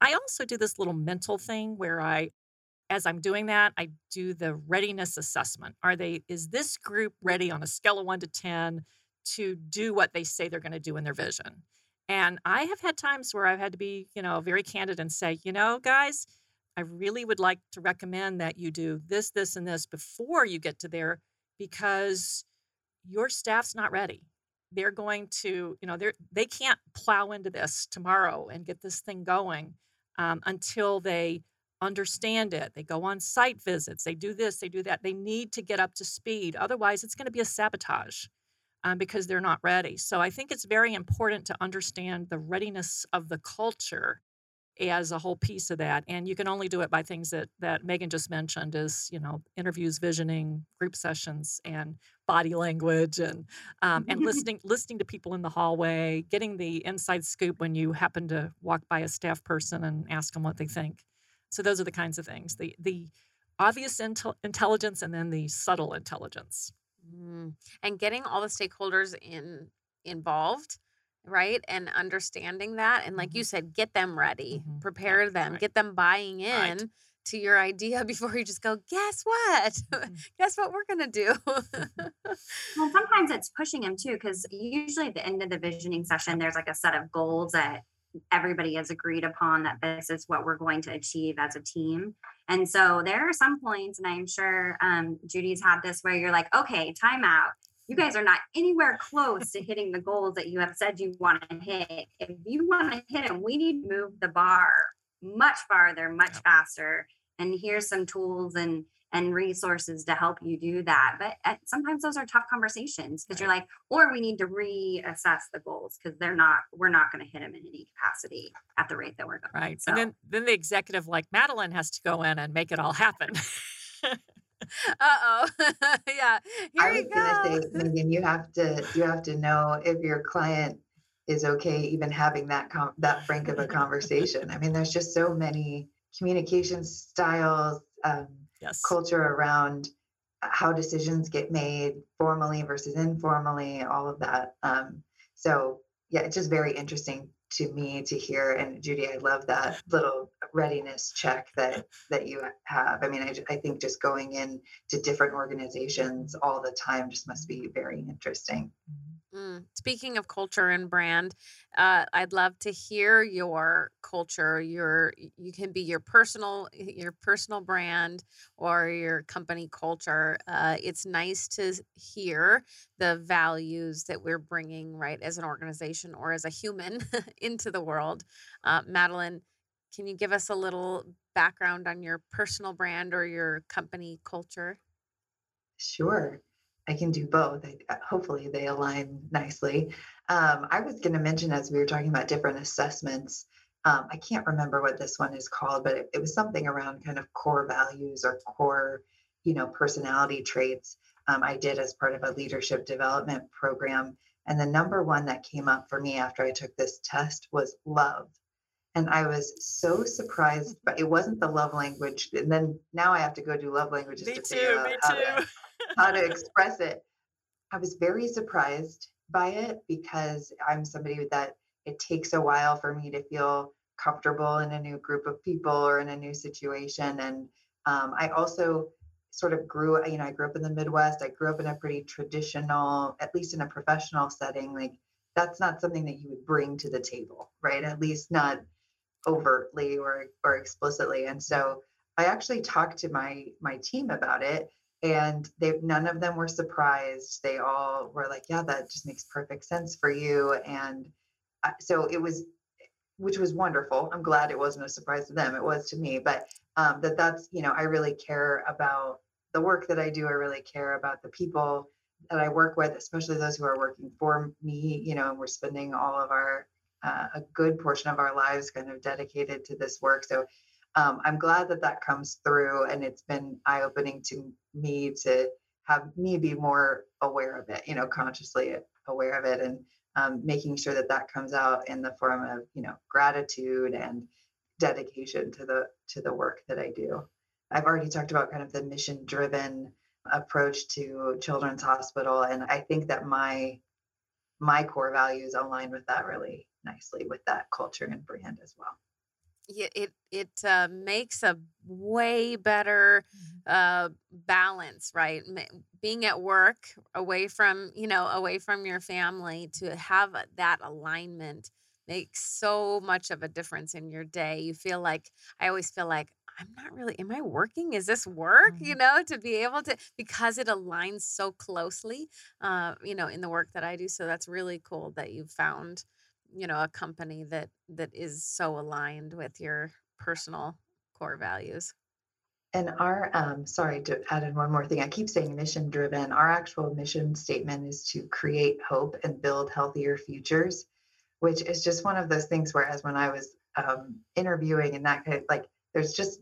S4: I also do this little mental thing where I, as I'm doing that, I do the readiness assessment. Are they, is this group ready on a scale of one to 10 to do what they say they're going to do in their vision? And I have had times where I've had to be, you know, very candid and say, you know, guys, I really would like to recommend that you do this, this, and this before you get to there because your staff's not ready. They're going to, you know, they're they can't plow into this tomorrow and get this thing going um, until they understand it. They go on site visits. They do this. They do that. They need to get up to speed. Otherwise, it's going to be a sabotage um, because they're not ready. So I think it's very important to understand the readiness of the culture as a whole piece of that and you can only do it by things that that megan just mentioned is you know interviews visioning group sessions and body language and um, and <laughs> listening listening to people in the hallway getting the inside scoop when you happen to walk by a staff person and ask them what they think so those are the kinds of things the the obvious intel- intelligence and then the subtle intelligence
S2: mm. and getting all the stakeholders in involved right and understanding that and like mm-hmm. you said get them ready mm-hmm. prepare them right. get them buying in right. to your idea <laughs> before you just go guess what mm-hmm. <laughs> guess what we're going to do <laughs>
S5: well sometimes it's pushing them too because usually at the end of the visioning session there's like a set of goals that everybody has agreed upon that this is what we're going to achieve as a team and so there are some points and i'm sure um, judy's had this where you're like okay time out you guys are not anywhere close to hitting the goals that you have said you want to hit. If you want to hit them, we need to move the bar much farther, much faster. And here's some tools and and resources to help you do that. But uh, sometimes those are tough conversations because you're like, or we need to reassess the goals because they're not, we're not going to hit them in any capacity at the rate that we're going.
S4: Right. So. And then, then the executive like Madeline has to go in and make it all happen. <laughs>
S2: Uh-oh. <laughs> yeah. Here
S3: I was gonna say, Megan, you have to you have to know if your client is okay even having that com- that frank of a <laughs> conversation. I mean, there's just so many communication styles, um, yes. culture around how decisions get made formally versus informally, all of that. Um, so yeah, it's just very interesting to me to hear and judy i love that <laughs> little readiness check that that you have i mean i, I think just going in to different organizations all the time just must be very interesting
S2: mm-hmm. Mm. Speaking of culture and brand, uh, I'd love to hear your culture. Your you can be your personal your personal brand or your company culture. Uh, it's nice to hear the values that we're bringing right as an organization or as a human <laughs> into the world. Uh, Madeline, can you give us a little background on your personal brand or your company culture?
S3: Sure. I can do both. I, uh, hopefully, they align nicely. Um, I was going to mention as we were talking about different assessments. Um, I can't remember what this one is called, but it, it, was something around kind of core values or core, you know, personality traits. Um, I did as part of a leadership development program, and the number one that came up for me after I took this test was love. And I was so surprised, but it wasn't the love language. And then now I have to go do love languages
S4: me
S3: to
S4: too,
S3: figure out <laughs> how
S4: to
S3: express it. I was very surprised by it because I'm somebody that it takes a while for me to feel comfortable in a new group of people or in a new situation. And um, I also sort of grew, you know, I grew up in the Midwest. I grew up in a pretty traditional, at least in a professional setting, like that's not something that you would bring to the table, right? At least not overtly or or explicitly. And so I actually talked to my my team about it and they none of them were surprised. They all were like, "Yeah, that just makes perfect sense for you." And uh, so it was which was wonderful. I'm glad it wasn't a surprise to them. It was to me, but um, that that's you know I really care about the work that I do. I really care about the people that I work with, especially those who are working for me. You know, and we're spending all of our uh, a good portion of our lives kind of dedicated to this work. So um, I'm glad that that comes through, and it's been eye opening to me to have me be more aware of it. You know, consciously aware of it, and um, making sure that that comes out in the form of you know gratitude and dedication to the to the work that I do. I've already talked about kind of the mission driven approach to Children's Hospital, and I think that my my core values align with that really nicely with that culture and brand as well.
S2: Yeah, it it uh, makes a way better
S4: Mhm.
S2: uh, balance, right? Being at work, away from you know, away from your family, to have that alignment makes so much of a difference in your day. You feel like I always feel like I'm not really. Am I working? Is this work? You
S4: Mhm.
S2: know, to be able to because it aligns so closely, uh, you know, in the work that I do. So that's really cool that you found you know a company that that is so aligned with your personal core values
S3: And our, um, sorry to add in one more thing. I keep saying mission driven. Our actual mission statement is to create hope and build healthier futures, which is just one of those things. Whereas when I was um, interviewing and that kind of like, there's just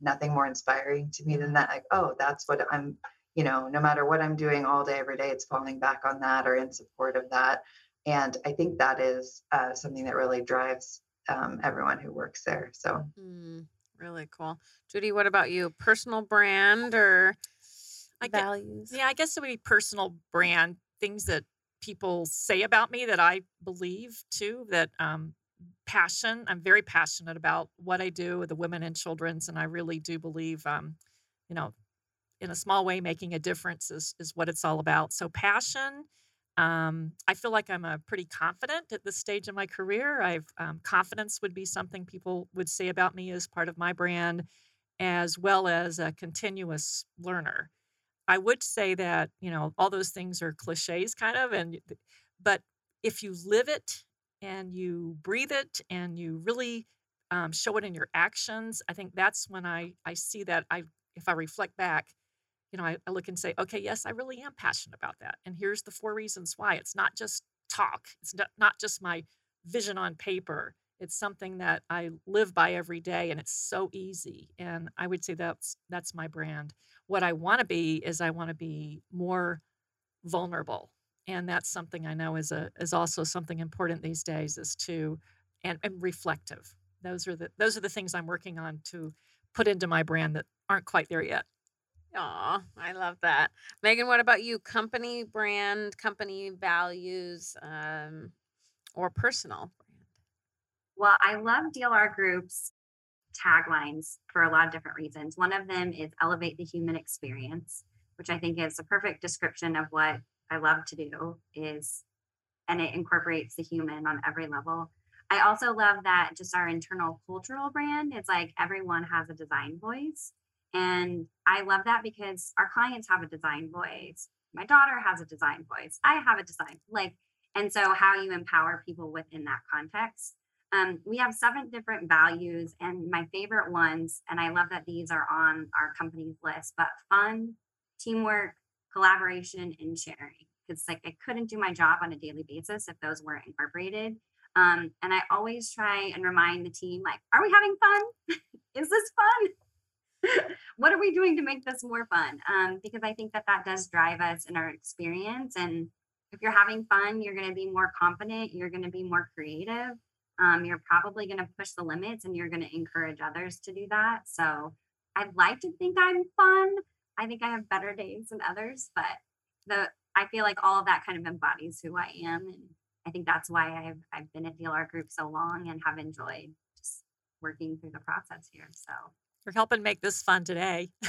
S3: nothing more inspiring to me than that. Like, oh, that's what I'm, you know, no matter what I'm doing all day, every day, it's falling back on that or in support of that. And I think that is uh, something that really drives um, everyone who works there. So
S2: mm, really cool judy what about you personal brand or
S4: I get,
S2: values
S4: yeah, I guess it would be personal brand things that people say about me that I believe too. That um, passion. I'm very passionate about what I do with the women and children's, and I really do believe, um, you know, in a small way, making a difference is is what it's all about. So passion. Um, I feel like I'm a pretty confident at this stage of my career. I've um, confidence would be something people would say about me as part of my brand, as well as a continuous learner. I would say that you know all those things are cliches, kind of, and but if you live it and you breathe it and you really um, show it in your actions, I think that's when I I see that I if I reflect back you know, I, I look and say, okay, yes, I really am passionate about that. And here's the four reasons why. It's not just talk, it's not, not just my vision on paper. It's something that I live by every day and it's so easy. And I would say that's that's my brand. What I want to be is I want to be more vulnerable. And that's something I know is a is also something important these days is to and, and reflective. Those are the those are the things I'm working on to put into my brand that aren't quite there yet.
S2: Aw, i love that megan what about you company brand company values um or personal brand
S5: Well, I love DLR Group's taglines for a lot of different reasons. One of them is elevate the human experience, which I think is a perfect description of what I love to do is and it incorporates the human on every level. I also love that just our internal cultural brand is like everyone has a design voice. And I love that because our clients have a design voice. My daughter has a design voice. I have a design like and so how you empower people within that context um, we have seven different values, and my favorite ones, and I love that these are on our company's list, but fun, teamwork, collaboration, and sharing. It's like I couldn't do my job on a daily basis if those weren't incorporated. Um, and I always try and remind the team, like, are we having fun? <laughs> Is this fun? <laughs> what are we doing to make this more fun? Um, because I think that that does drive us in our experience. And if you're having fun, you're going to be more confident, you're going to be more creative um, you're probably going to push the limits and you're going to encourage others to do that. So I'd like to think I'm fun. I think I have better days than others, but the I feel like all of that kind of embodies who I am, and I think that's why I've I've been at DLR Group so long and have enjoyed just working through the process here. So
S4: You're helping make this fun today. <laughs>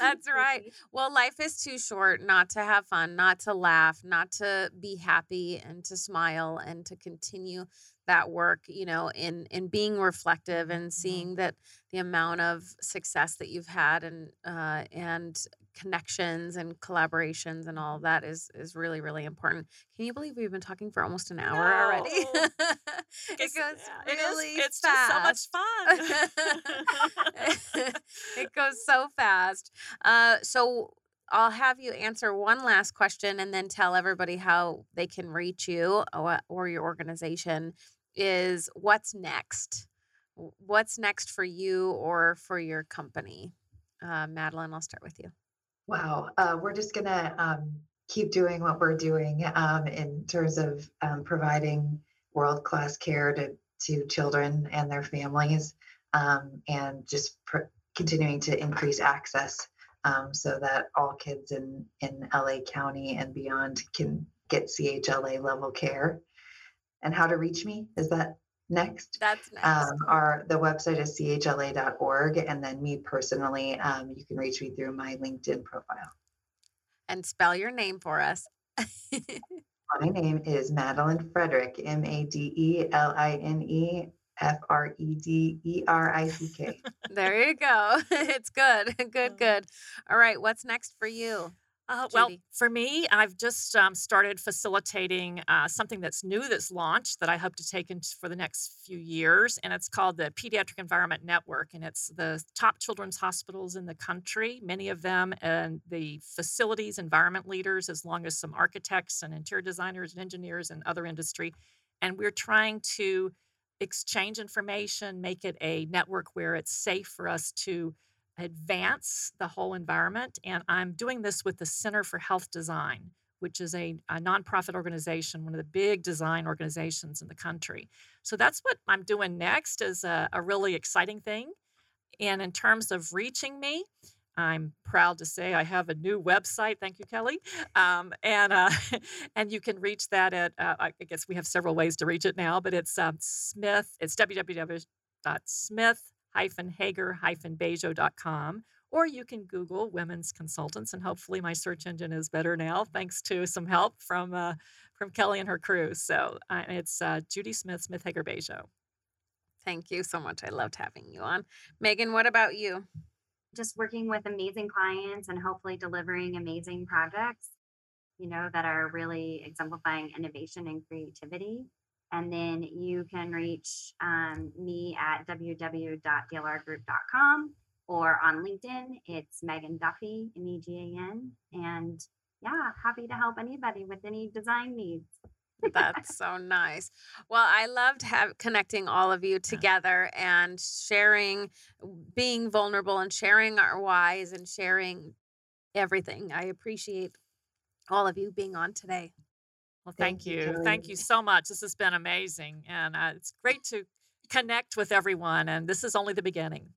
S2: That's right. Well, life is too short not to have fun, not to laugh, not to be happy and to smile and to continue that work, you know, in in being reflective and
S4: Mhm.
S2: seeing that the amount of success that you've had and uh and connections and collaborations and all that is is really really important. Can you believe we've been talking for almost an hour already? <laughs> It goes
S4: yeah, it is-
S2: really
S4: it's
S2: fast.
S4: just so much fun. <laughs>
S2: it <laughs> goes so fast. Uh, so I'll have you answer one last question and then tell everybody how they can reach you or, or your organization. Is what's next? What's next for you or for your company? Uh, Madeline, I'll start with you.
S3: Wow. Uh, we're just going to um, keep doing what we're doing um, in terms of um, providing world class care to, to children and their families um, and just pr- continuing to increase access um, so that all kids in, in LA County and beyond can get CHLA level care. And how to reach me? Is that next?
S2: That's next.
S3: Um, our the website is chla.org, and then me personally, um, you can reach me through my LinkedIn profile.
S2: and spell your name for us. <laughs>
S3: My name is Madeline Frederick, M A D E L I N E F R E D E R I C K.
S2: there you go. <laughs> it's good. <laughs> Good,
S4: Uh,
S2: good. All right. What's next for you?
S4: Uh, well, for me, I've just um, started facilitating uh, something that's new that's launched that I hope to take into for the next few years, and it's called the Pediatric Environment Network, and it's the top children's hospitals in the country, many of them, and the facilities environment leaders, as long as some architects and interior designers and engineers and other industry, and we're trying to exchange information, make it a network where it's safe for us to advance the whole environment. And I'm doing this with the Center for Health Design, which is a, a nonprofit organization, one of the big design organizations in the country. So that's what I'm doing next is a, a really exciting thing. And in terms of reaching me, I'm proud to say I have a new website. Thank you, Kelly. Um, and uh, <laughs> and you can reach that at uh, I guess we have several ways to reach it now, but it's um, Smith. It's www.smith-hager-bajo.com, or you can Google women's consultants, and hopefully my search engine is better now thanks to some help from uh, from Kelly and her crew. So uh, it's uh, Judy Smith, Smith Hager Bajo.
S2: Thank you so much. I loved having you on. Megan, what about you?
S5: just working with amazing clients and hopefully delivering amazing projects, you know, that are really exemplifying innovation and creativity. And then you can reach um, me at www.dlrgroup.com or on LinkedIn. It's Megan Duffy, M E G A N. And yeah, happy to help anybody with any design needs.
S2: That's so nice. Well, I loved have, connecting all of you together and sharing, being vulnerable and sharing our whys and sharing everything. I appreciate all of you being on today.
S4: Well,
S3: Thank
S4: thank,
S3: you,
S4: you. Thank you so much. This has been amazing. And uh, it's great to connect with everyone. And this is only the beginning.